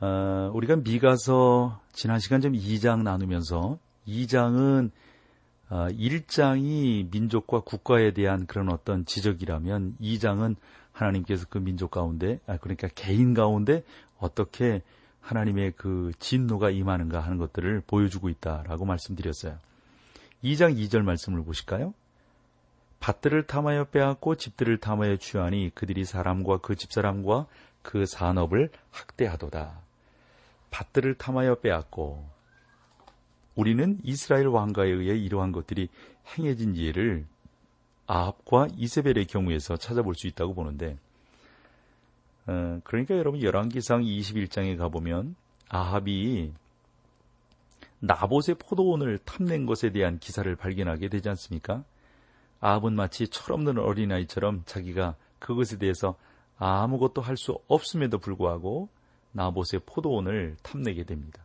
어, 우리가 미가서 지난 시간 좀 2장 나누면서 2장은 어, 1장이 민족과 국가에 대한 그런 어떤 지적이라면 2장은 하나님께서 그 민족 가운데 아, 그러니까 개인 가운데 어떻게 하나님의 그 진노가 임하는가 하는 것들을 보여주고 있다라고 말씀드렸어요. 2장 2절 말씀을 보실까요? 밭들을 탐하여 빼앗고 집들을 탐하여 취하니 그들이 사람과 그 집사람과 그 산업을 학대하도다. 밭들을 탐하여 빼앗고 우리는 이스라엘 왕가에 의해 이러한 것들이 행해진 예를 아합과 이세벨의 경우에서 찾아볼 수 있다고 보는데 어, 그러니까 여러분 열왕기상 21장에 가보면 아합이 나봇의 포도원을 탐낸 것에 대한 기사를 발견하게 되지 않습니까? 아합은 마치 철없는 어린아이처럼 자기가 그것에 대해서 아무것도 할 수 없음에도 불구하고 나봇의 포도원을 탐내게 됩니다.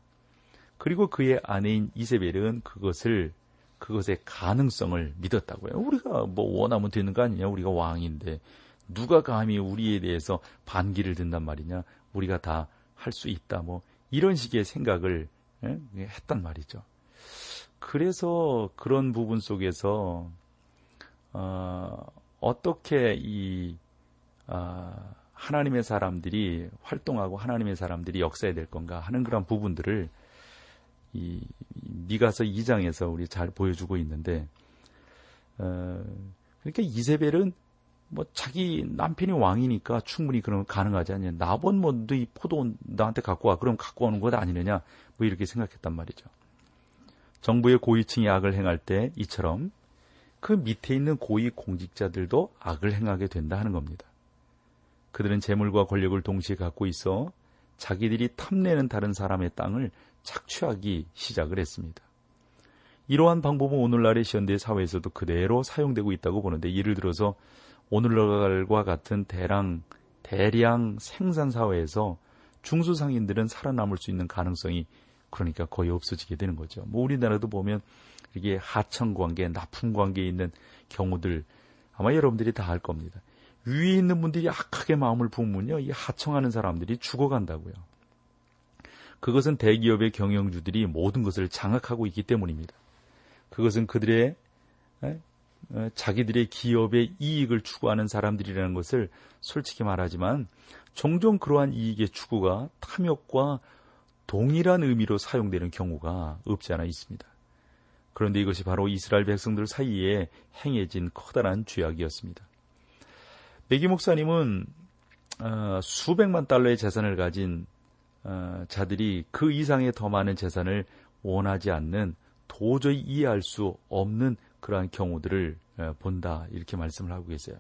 그리고 그의 아내인 이세벨은 그것을 그것의 가능성을 믿었다고요. 우리가 뭐 원하면 되는 거 아니냐? 우리가 왕인데 누가 감히 우리에 대해서 반기를 든단 말이냐? 우리가 다 할 수 있다. 뭐 이런 식의 생각을 예? 했단 말이죠. 그래서 그런 부분 속에서 어, 어떻게 이 어, 하나님의 사람들이 활동하고 하나님의 사람들이 역사해야 될 건가 하는 그런 부분들을 이 미가서 2장에서 우리 잘 보여주고 있는데 어, 그러니까 이세벨은 뭐 자기 남편이 왕이니까 충분히 그러면 가능하지 않냐. 나본 뭐도 이 포도 나한테 갖고 와. 그럼 갖고 오는 것 아니느냐. 뭐 이렇게 생각했단 말이죠. 정부의 고위층이 악을 행할 때 이처럼 그 밑에 있는 고위 공직자들도 악을 행하게 된다 하는 겁니다. 그들은 재물과 권력을 동시에 갖고 있어 자기들이 탐내는 다른 사람의 땅을 착취하기 시작을 했습니다. 이러한 방법은 오늘날의 현대 사회에서도 그대로 사용되고 있다고 보는데 예를 들어서 오늘날과 같은 대량 대량 생산 사회에서 중소상인들은 살아남을 수 있는 가능성이 그러니까 거의 없어지게 되는 거죠. 뭐 우리나라도 보면 이게 하청 관계, 납품 관계에 있는 경우들 아마 여러분들이 다 알 겁니다. 위에 있는 분들이 악하게 마음을 부으면요, 이 하청하는 사람들이 죽어간다고요. 그것은 대기업의 경영주들이 모든 것을 장악하고 있기 때문입니다. 그것은 그들의 자기들의 기업의 이익을 추구하는 사람들이라는 것을 솔직히 말하지만 종종 그러한 이익의 추구가 탐욕과 동일한 의미로 사용되는 경우가 없지 않아 있습니다. 그런데 이것이 바로 이스라엘 백성들 사이에 행해진 커다란 죄악이었습니다. 백기 목사님은 어, 수백만 달러의 재산을 가진 어, 자들이 그 이상의 더 많은 재산을 원하지 않는 도저히 이해할 수 없는 그러한 경우들을 어, 본다 이렇게 말씀을 하고 계세요.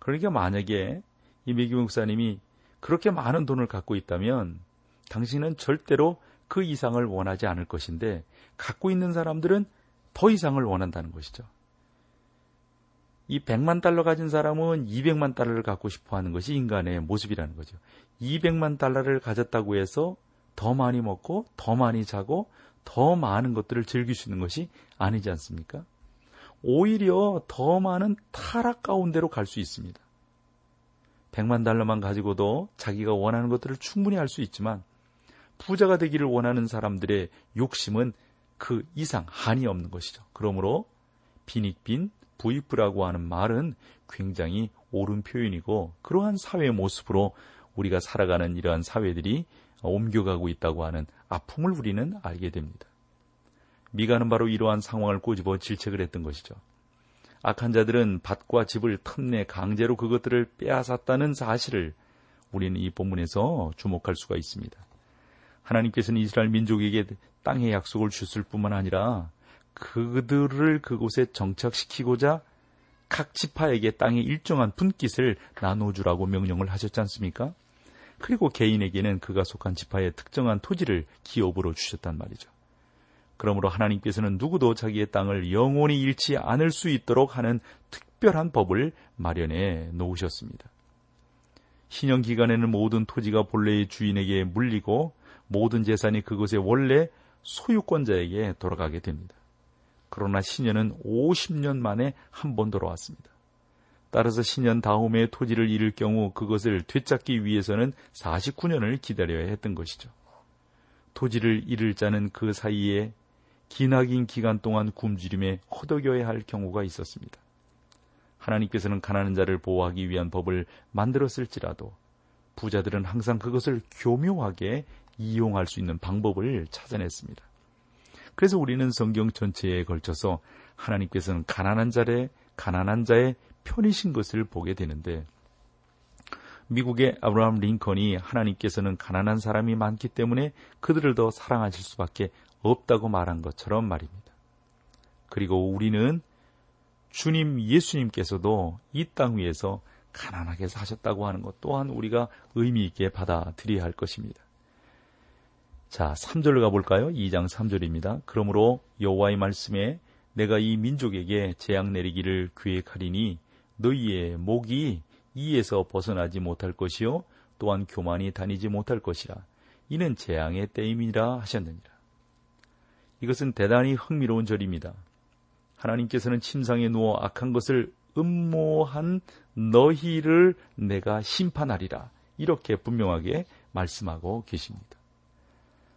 그러니까 만약에 이 메기 목사님이 그렇게 많은 돈을 갖고 있다면 당신은 절대로 그 이상을 원하지 않을 것인데 갖고 있는 사람들은 더 이상을 원한다는 것이죠. 이 100만 달러 가진 사람은 200만 달러를 갖고 싶어 하는 것이 인간의 모습이라는 거죠. 200만 달러를 가졌다고 해서 더 많이 먹고 더 많이 자고 더 많은 것들을 즐길 수 있는 것이 아니지 않습니까? 오히려 더 많은 타락 가운데로 갈 수 있습니다. 100만 달러만 가지고도 자기가 원하는 것들을 충분히 할 수 있지만 부자가 되기를 원하는 사람들의 욕심은 그 이상 한이 없는 것이죠. 그러므로 빈익빈 부익부라고 하는 말은 굉장히 옳은 표현이고 그러한 사회의 모습으로 우리가 살아가는 이러한 사회들이 옮겨가고 있다고 하는 아픔을 우리는 알게 됩니다. 미가는 바로 이러한 상황을 꼬집어 질책을 했던 것이죠. 악한 자들은 밭과 집을 틈내 강제로 그것들을 빼앗았다는 사실을 우리는 이 본문에서 주목할 수가 있습니다. 하나님께서는 이스라엘 민족에게 땅의 약속을 주실 뿐만 아니라 그들을 그곳에 정착시키고자 각 지파에게 땅의 일정한 분깃을 나눠주라고 명령을 하셨지 않습니까? 그리고 개인에게는 그가 속한 지파의 특정한 토지를 기업으로 주셨단 말이죠. 그러므로 하나님께서는 누구도 자기의 땅을 영원히 잃지 않을 수 있도록 하는 특별한 법을 마련해 놓으셨습니다. 신형 기간에는 모든 토지가 본래의 주인에게 물리고 모든 재산이 그것의 원래 소유권자에게 돌아가게 됩니다. 그러나 신년은 50년 만에 한 번 돌아왔습니다. 따라서 신년 다음에 토지를 잃을 경우 그것을 되찾기 위해서는 49년을 기다려야 했던 것이죠. 토지를 잃을 자는 그 사이에 기나긴 기간 동안 굶주림에 허덕여야 할 경우가 있었습니다. 하나님께서는 가난한 자를 보호하기 위한 법을 만들었을지라도 부자들은 항상 그것을 교묘하게 이용할 수 있는 방법을 찾아냈습니다. 그래서 우리는 성경 전체에 걸쳐서 하나님께서는 가난한 자의 가난한 자의 편이신 것을 보게 되는데 미국의 아브라함 링컨이 하나님께서는 가난한 사람이 많기 때문에 그들을 더 사랑하실 수밖에 없다고 말한 것처럼 말입니다. 그리고 우리는 주님 예수님께서도 이 땅 위에서 가난하게 사셨다고 하는 것 또한 우리가 의미 있게 받아들여야 할 것입니다. 자, 3절로 가볼까요? 2장 3절입니다. 그러므로 여호와의 말씀에 내가 이 민족에게 재앙 내리기를 계획하리니 너희의 목이 이에서 벗어나지 못할 것이요 또한 교만이 다니지 못할 것이라 이는 재앙의 때임이라 하셨느니라. 이것은 대단히 흥미로운 절입니다. 하나님께서는 침상에 누워 악한 것을 음모한 너희를 내가 심판하리라. 이렇게 분명하게 말씀하고 계십니다.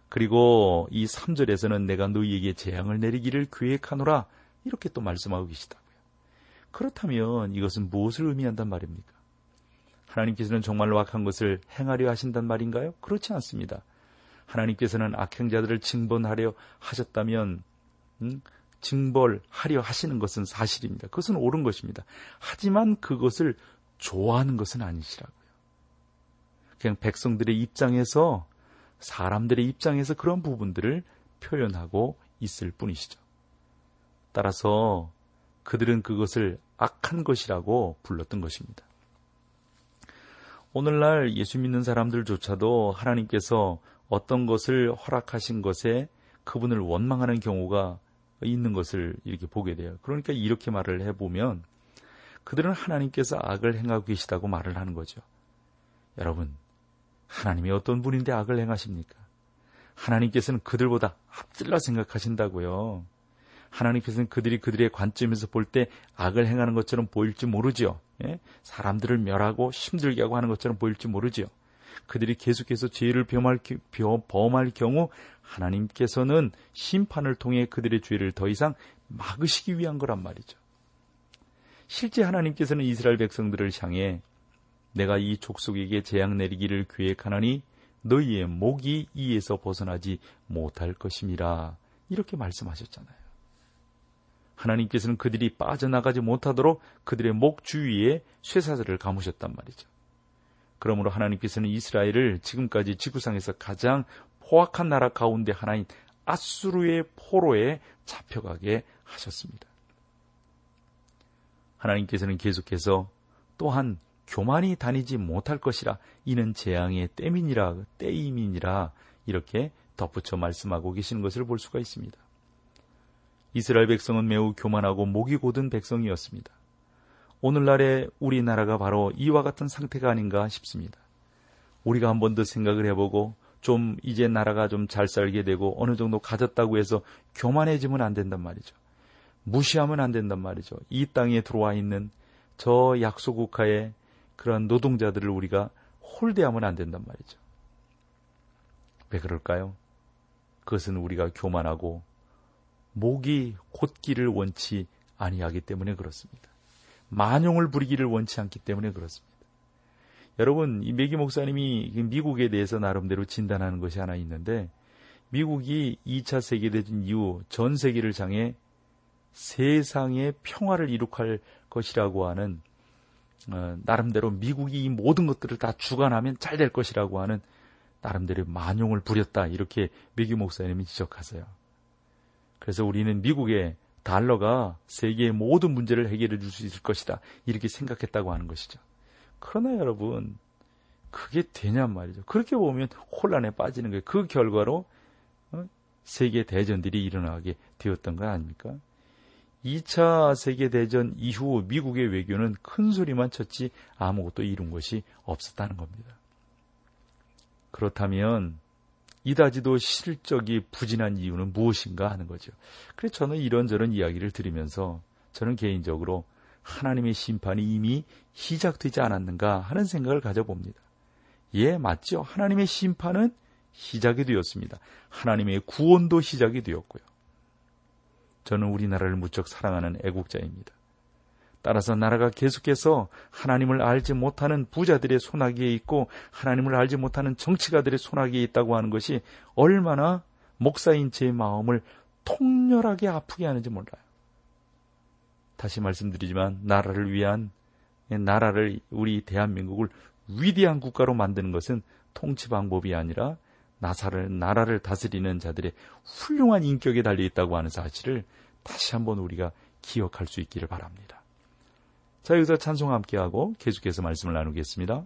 그리고 이 3절에서는 내가 너희에게 재앙을 내리기를 계획하노라. 이렇게 또 말씀하고 계시다고요. 그렇다면 이것은 무엇을 의미한단 말입니까? 하나님께서는 정말로 악한 것을 행하려 하신단 말인가요? 그렇지 않습니다. 하나님께서는 악행자들을 징벌하려 하셨다면 음, 징벌하려 하시는 것은 사실입니다. 그것은 옳은 것입니다. 하지만 그것을 좋아하는 것은 아니시라고요. 그냥 백성들의 입장에서 사람들의 입장에서 그런 부분들을 표현하고 있을 뿐이시죠. 따라서 그들은 그것을 악한 것이라고 불렀던 것입니다. 오늘날 예수 믿는 사람들조차도 하나님께서 어떤 것을 허락하신 것에 그분을 원망하는 경우가 있는 것을 이렇게 보게 돼요. 그러니까 이렇게 말을 해보면 그들은 하나님께서 악을 행하고 계시다고 말을 하는 거죠. 여러분, 하나님이 어떤 분인데 악을 행하십니까? 하나님께서는 그들보다 앞질러 생각하신다고요. 하나님께서는 그들이 그들의 관점에서 볼 때 악을 행하는 것처럼 보일지 모르지요. 예? 사람들을 멸하고 힘들게 하고 하는 것처럼 보일지 모르지요. 그들이 계속해서 죄를 범할, 범할 경우 하나님께서는 심판을 통해 그들의 죄를 더 이상 막으시기 위한 거란 말이죠. 실제 하나님께서는 이스라엘 백성들을 향해 내가 이 족속에게 재앙 내리기를 계획하나니 너희의 목이 이에서 벗어나지 못할 것임이라 이렇게 말씀하셨잖아요. 하나님께서는 그들이 빠져나가지 못하도록 그들의 목 주위에 쇠사슬을 감으셨단 말이죠. 그러므로 하나님께서는 이스라엘을 지금까지 지구상에서 가장 포악한 나라 가운데 하나인 아수르의 포로에 잡혀가게 하셨습니다. 하나님께서는 계속해서 또한 교만이 다니지 못할 것이라 이는 재앙의 때민이라 때임이니라 이렇게 덧붙여 말씀하고 계시는 것을 볼 수가 있습니다. 이스라엘 백성은 매우 교만하고 목이 고든 백성이었습니다. 오늘날의 우리나라가 바로 이와 같은 상태가 아닌가 싶습니다. 우리가 한 번 더 생각을 해보고 좀 이제 나라가 좀 잘 살게 되고 어느 정도 가졌다고 해서 교만해지면 안 된단 말이죠. 무시하면 안 된단 말이죠. 이 땅에 들어와 있는 저 약소국가의 그러한 노동자들을 우리가 홀대하면 안 된단 말이죠. 왜 그럴까요? 그것은 우리가 교만하고 목이 곧기를 원치 아니하기 때문에 그렇습니다. 만용을 부리기를 원치 않기 때문에 그렇습니다. 여러분, 이 메기 목사님이 미국에 대해서 나름대로 진단하는 것이 하나 있는데, 미국이 2차 세계대전 이후 전 세계를 장해 세상의 평화를 이룩할 것이라고 하는 어, 나름대로 미국이 이 모든 것들을 다 주관하면 잘 될 것이라고 하는 나름대로 만용을 부렸다 이렇게 메기 목사님이 지적하세요. 그래서 우리는 미국의 달러가 세계의 모든 문제를 해결해 줄 수 있을 것이다. 이렇게 생각했다고 하는 것이죠. 그러나 여러분, 그게 되냔 말이죠. 그렇게 보면 혼란에 빠지는 거예요. 그 결과로 어? 세계 대전들이 일어나게 되었던 거 아닙니까? 2차 세계대전 이후 미국의 외교는 큰 소리만 쳤지 아무것도 이룬 것이 없었다는 겁니다. 그렇다면 이다지도 실적이 부진한 이유는 무엇인가 하는 거죠. 그래서 저는 이런저런 이야기를 들으면서 저는 개인적으로 하나님의 심판이 이미 시작되지 않았는가 하는 생각을 가져봅니다. 예, 맞죠. 하나님의 심판은 시작이 되었습니다. 하나님의 구원도 시작이 되었고요. 저는 우리나라를 무척 사랑하는 애국자입니다. 따라서 나라가 계속해서 하나님을 알지 못하는 부자들의 손아귀에 있고 하나님을 알지 못하는 정치가들의 손아귀에 있다고 하는 것이 얼마나 목사인 제 마음을 통렬하게 아프게 하는지 몰라요. 다시 말씀드리지만 나라를 위한 나라를 우리 대한민국을 위대한 국가로 만드는 것은 통치 방법이 아니라 나사를 나라를 다스리는 자들의 훌륭한 인격에 달려 있다고 하는 사실을 다시 한번 우리가 기억할 수 있기를 바랍니다. 자, 여기서 찬송 함께하고 계속해서 말씀을 나누겠습니다.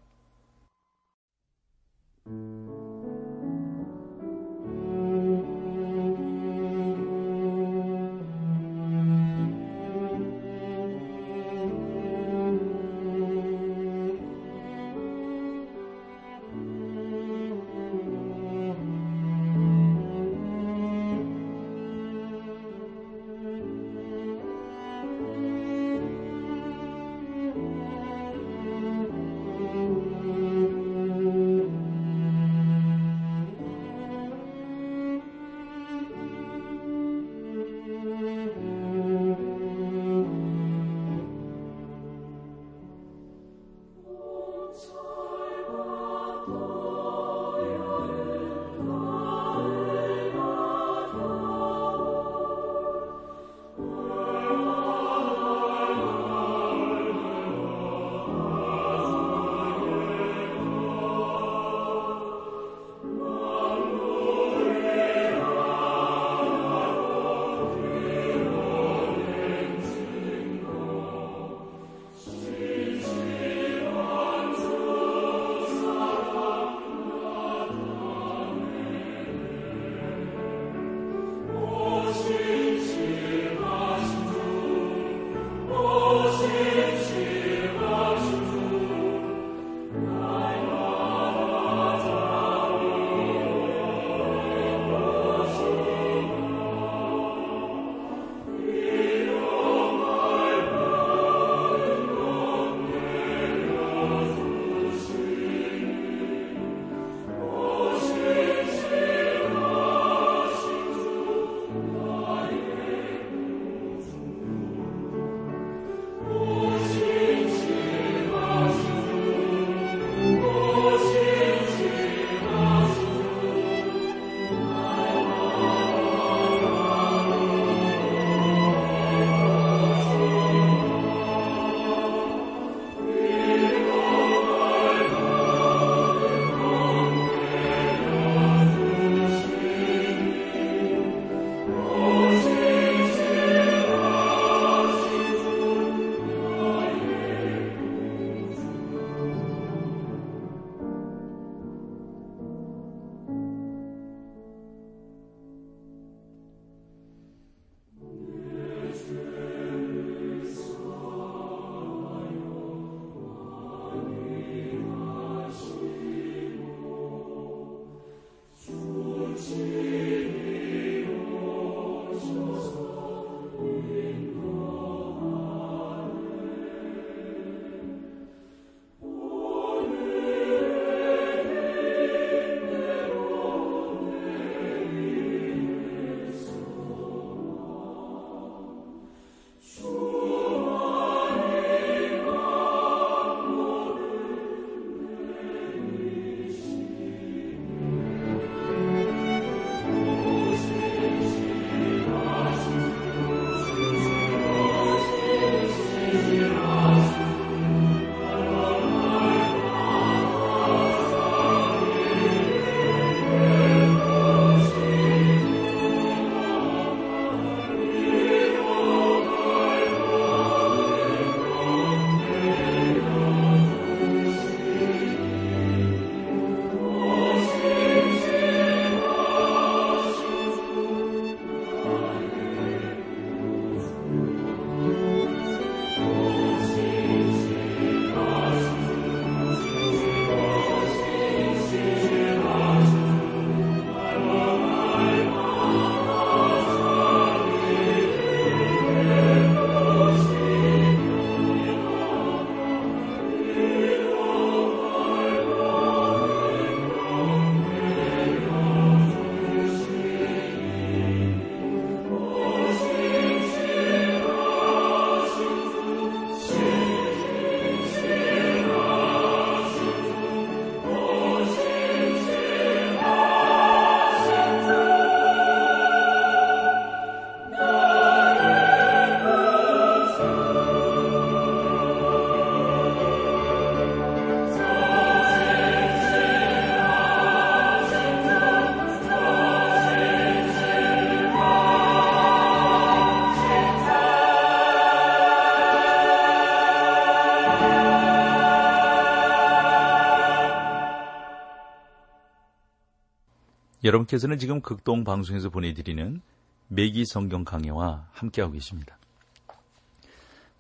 여러분께서는 지금 극동 방송에서 보내드리는 매기 성경 강해와 함께하고 계십니다.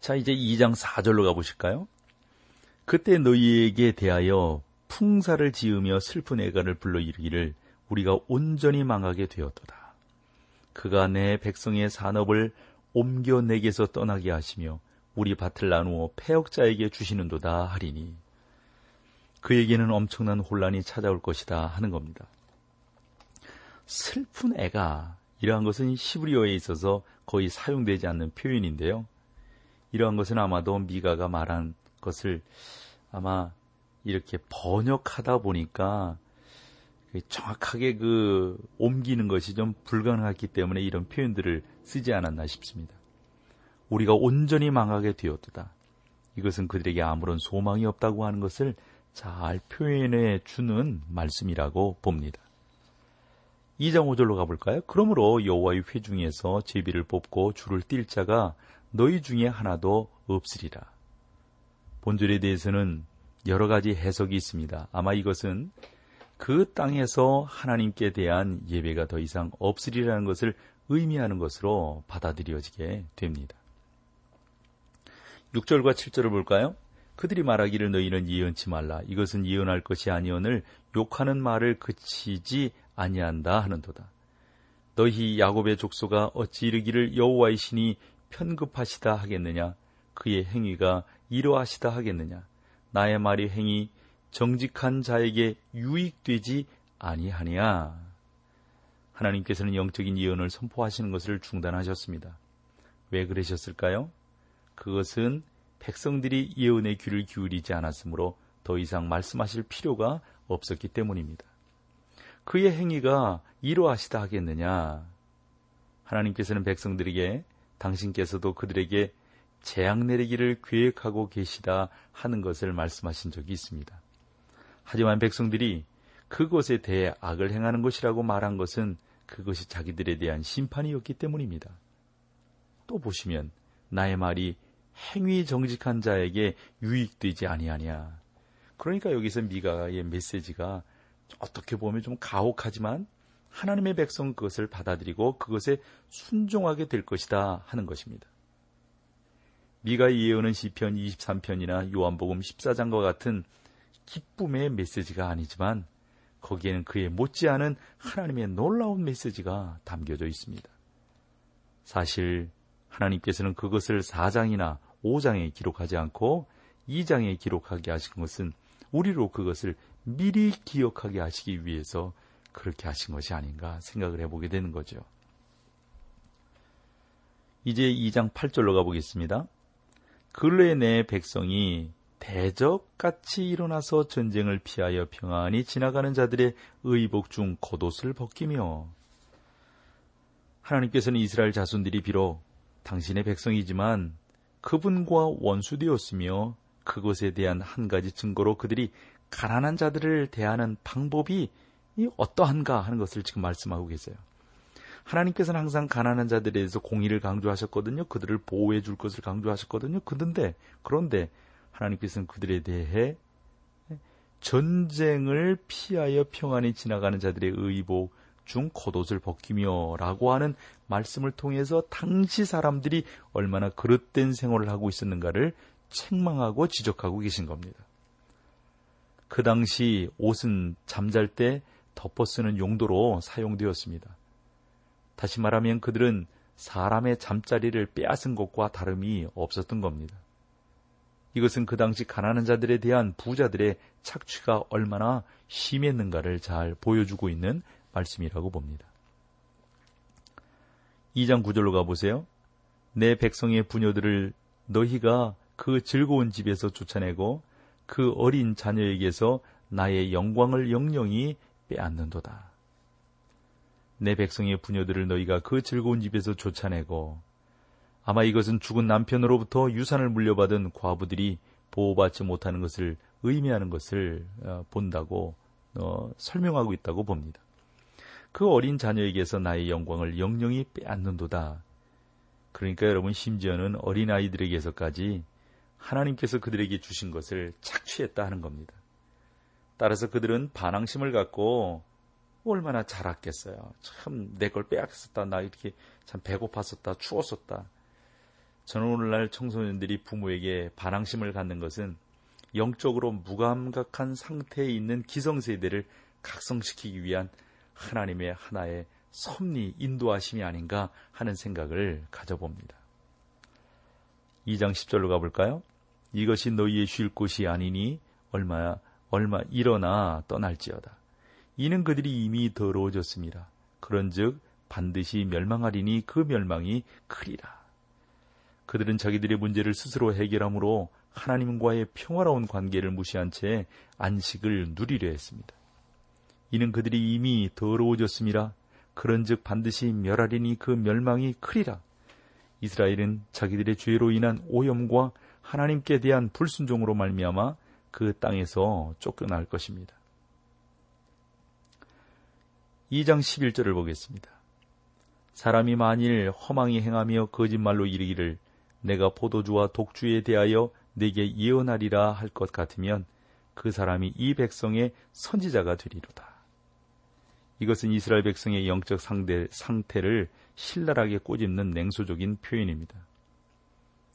자, 이제 2장 4절로 가보실까요? 그때 너희에게 대하여 풍사를 지으며 슬픈 애가를 불러 이르기를 우리가 온전히 망하게 되었도다. 그가 내 백성의 산업을 옮겨 내게서 떠나게 하시며 우리 밭을 나누어 폐역자에게 주시는도다 하리니 그에게는 엄청난 혼란이 찾아올 것이다 하는 겁니다. 슬픈 애가 이러한 것은 시브리어에 있어서 거의 사용되지 않는 표현인데요. 이러한 것은 아마도 미가가 말한 것을 아마 이렇게 번역하다 보니까 정확하게 그 옮기는 것이 좀 불가능했기 때문에 이런 표현들을 쓰지 않았나 싶습니다. 우리가 온전히 망하게 되었다. 이것은 그들에게 아무런 소망이 없다고 하는 것을 잘 표현해 주는 말씀이라고 봅니다. 2장 5절로 가볼까요? 그러므로 여호와의 회중에서 제비를 뽑고 줄을 띨 자가 너희 중에 하나도 없으리라. 본절에 대해서는 여러 가지 해석이 있습니다. 아마 이것은 그 땅에서 하나님께 대한 예배가 더 이상 없으리라는 것을 의미하는 것으로 받아들여지게 됩니다. 6절과 7절을 볼까요? 그들이 말하기를 너희는 예언치 말라. 이것은 예언할 것이 아니언을 욕하는 말을 그치지 아니한다 하는도다. 너희 야곱의 족소가 어찌 이르기를 여호와의 신이 편급하시다 하겠느냐? 그의 행위가 이러하시다 하겠느냐? 나의 말이 행위 정직한 자에게 유익되지 아니하냐? 하나님께서는 영적인 예언을 선포하시는 것을 중단하셨습니다. 왜 그러셨을까요? 그것은 백성들이 예언의 귀를 기울이지 않았으므로 더 이상 말씀하실 필요가 없었기 때문입니다. 그의 행위가 이러하시다 하겠느냐? 하나님께서는 백성들에게 당신께서도 그들에게 재앙 내리기를 계획하고 계시다 하는 것을 말씀하신 적이 있습니다. 하지만 백성들이 그것에 대해 악을 행하는 것이라고 말한 것은 그것이 자기들에 대한 심판이었기 때문입니다. 또 보시면 나의 말이 행위 정직한 자에게 유익되지 아니하냐. 그러니까 여기서 미가의 메시지가 어떻게 보면 좀 가혹하지만 하나님의 백성 그것을 받아들이고 그것에 순종하게 될 것이다 하는 것입니다. 미가의 예언은 시편 23편이나 요한복음 14장과 같은 기쁨의 메시지가 아니지만 거기에는 그의 못지않은 하나님의 놀라운 메시지가 담겨져 있습니다. 사실 하나님께서는 그것을 4장이나 5장에 기록하지 않고 2장에 기록하게 하신 것은 우리로 그것을 미리 기억하게 하시기 위해서 그렇게 하신 것이 아닌가 생각을 해보게 되는 거죠. 이제 2장 8절로 가보겠습니다. 근래에 내 백성이 대적같이 일어나서 전쟁을 피하여 평안히 지나가는 자들의 의복 중 겉옷을 벗기며 하나님께서는 이스라엘 자손들이 비록 당신의 백성이지만 그분과 원수되었으며 그것에 대한 한 가지 증거로 그들이 가난한 자들을 대하는 방법이 어떠한가 하는 것을 지금 말씀하고 계세요. 하나님께서는 항상 가난한 자들에 대해서 공의를 강조하셨거든요. 그들을 보호해 줄 것을 강조하셨거든요. 그런데 그런데 하나님께서는 그들에 대해 전쟁을 피하여 평안히 지나가는 자들의 의복 중 겉옷을 벗기며라고 하는 말씀을 통해서 당시 사람들이 얼마나 그릇된 생활을 하고 있었는가를 책망하고 지적하고 계신 겁니다. 그 당시 옷은 잠잘 때 덮어 쓰는 용도로 사용되었습니다. 다시 말하면 그들은 사람의 잠자리를 빼앗은 것과 다름이 없었던 겁니다. 이것은 그 당시 가난한 자들에 대한 부자들의 착취가 얼마나 심했는가를 잘 보여주고 있는 말씀이라고 봅니다. 2장 9절로 가보세요. 내 백성의 부녀들을 너희가 그 즐거운 집에서 쫓아내고 그 어린 자녀에게서 나의 영광을 영영히 빼앗는도다. 내 백성의 부녀들을 너희가 그 즐거운 집에서 쫓아내고 아마 이것은 죽은 남편으로부터 유산을 물려받은 과부들이 보호받지 못하는 것을 의미하는 것을 어, 본다고 어, 설명하고 있다고 봅니다. 그 어린 자녀에게서 나의 영광을 영영히 빼앗는도다. 그러니까 여러분 심지어는 어린 아이들에게서까지 하나님께서 그들에게 주신 것을 착취했다 하는 겁니다. 따라서 그들은 반항심을 갖고 얼마나 잘았겠어요. 참 내 걸 빼앗겼었다. 나 이렇게 참 배고팠었다. 추웠었다. 저는 오늘날 청소년들이 부모에게 반항심을 갖는 것은 영적으로 무감각한 상태에 있는 기성세대를 각성시키기 위한 하나님의 하나의 섭리 인도하심이 아닌가 하는 생각을 가져봅니다. 2장 10절로 가볼까요? 이것이 너희의 쉴 곳이 아니니 얼마야 얼마 일어나 떠날지어다. 이는 그들이 이미 더러워졌습니다. 그런즉 반드시 멸망하리니 그 멸망이 크리라. 그들은 자기들의 문제를 스스로 해결함으로 하나님과의 평화로운 관계를 무시한 채 안식을 누리려 했습니다. 이는 그들이 이미 더러워졌습니다. 그런즉 반드시 멸하리니 그 멸망이 크리라. 이스라엘은 자기들의 죄로 인한 오염과 하나님께 대한 불순종으로 말미암아 그 땅에서 쫓겨날 것입니다. 2장 11절을 보겠습니다. 사람이 만일 허망히 행하며 거짓말로 이르기를 내가 포도주와 독주에 대하여 내게 예언하리라 할 것 같으면 그 사람이 이 백성의 선지자가 되리로다. 이것은 이스라엘 백성의 영적 상대, 상태를 신랄하게 꼬집는 냉소적인 표현입니다.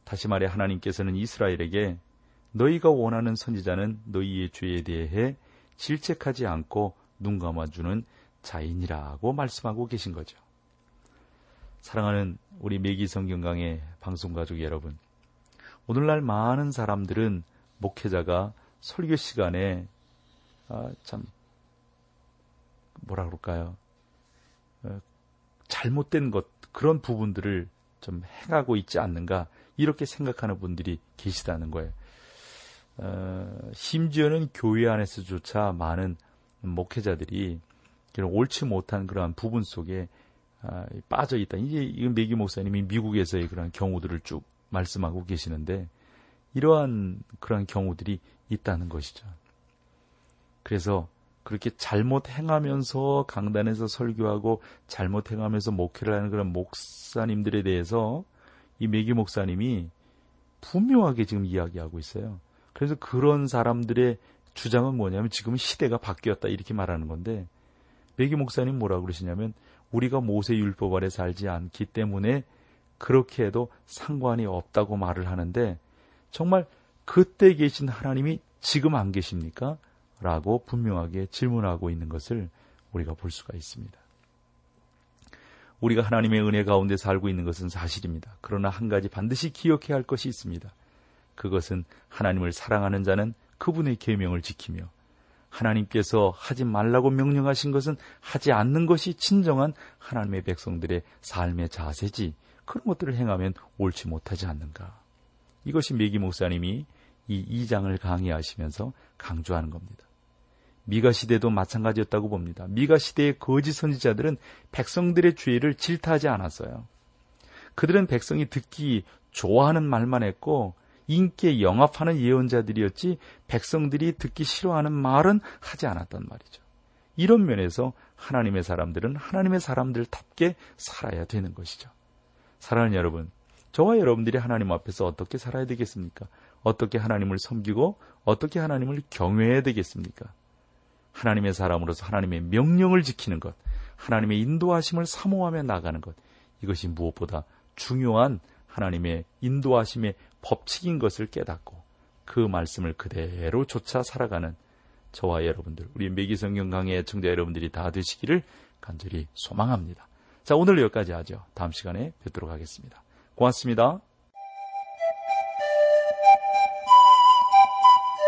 다시 말해 하나님께서는 이스라엘에게 너희가 원하는 선지자는 너희의 죄에 대해 질책하지 않고 눈 감아주는 자인이라고 말씀하고 계신 거죠. 사랑하는 우리 매기 성경강의 방송 가족 여러분, 오늘날 많은 사람들은 목회자가 설교 시간에 아, 참 뭐라 그럴까요? 어, 잘못된 것 그런 부분들을 좀 행하고 있지 않는가 이렇게 생각하는 분들이 계시다는 거예요. 어, 심지어는 교회 안에서조차 많은 목회자들이 옳지 못한 그러한 부분 속에 아, 빠져 있다. 이제 이건 메기 목사님이 미국에서의 그런 경우들을 쭉 말씀하고 계시는데 이러한 그러한 경우들이 있다는 것이죠. 그래서 그렇게 잘못 행하면서 강단에서 설교하고 잘못 행하면서 목회를 하는 그런 목사님들에 대해서 이 메기 목사님이 분명하게 지금 이야기하고 있어요. 그래서 그런 사람들의 주장은 뭐냐면 지금은 시대가 바뀌었다 이렇게 말하는 건데 메기 목사님 뭐라고 그러시냐면 우리가 모세 율법 아래 살지 않기 때문에 그렇게 해도 상관이 없다고 말을 하는데 정말 그때 계신 하나님이 지금 안 계십니까? 라고 분명하게 질문하고 있는 것을 우리가 볼 수가 있습니다. 우리가 하나님의 은혜 가운데 살고 있는 것은 사실입니다. 그러나 한 가지 반드시 기억해야 할 것이 있습니다. 그것은 하나님을 사랑하는 자는 그분의 계명을 지키며 하나님께서 하지 말라고 명령하신 것은 하지 않는 것이 진정한 하나님의 백성들의 삶의 자세지 그런 것들을 행하면 옳지 못하지 않는가. 이것이 메기 목사님이 이 2장을 강의하시면서 강조하는 겁니다. 미가 시대도 마찬가지였다고 봅니다. 미가 시대의 거짓 선지자들은 백성들의 죄를 질타하지 않았어요. 그들은 백성이 듣기 좋아하는 말만 했고 인기에 영합하는 예언자들이었지 백성들이 듣기 싫어하는 말은 하지 않았단 말이죠. 이런 면에서 하나님의 사람들은 하나님의 사람들답게 살아야 되는 것이죠. 사랑하는 여러분, 저와 여러분들이 하나님 앞에서 어떻게 살아야 되겠습니까? 어떻게 하나님을 섬기고 어떻게 하나님을 경외해야 되겠습니까? 하나님의 사람으로서 하나님의 명령을 지키는 것, 하나님의 인도하심을 사모하며 나가는 것, 이것이 무엇보다 중요한 하나님의 인도하심의 법칙인 것을 깨닫고 그 말씀을 그대로 쫓아 살아가는 저와 여러분들, 우리 매기성경 강의 청자 여러분들이 다 되시기를 간절히 소망합니다. 자, 오늘 여기까지 하죠. 다음 시간에 뵙도록 하겠습니다. 고맙습니다.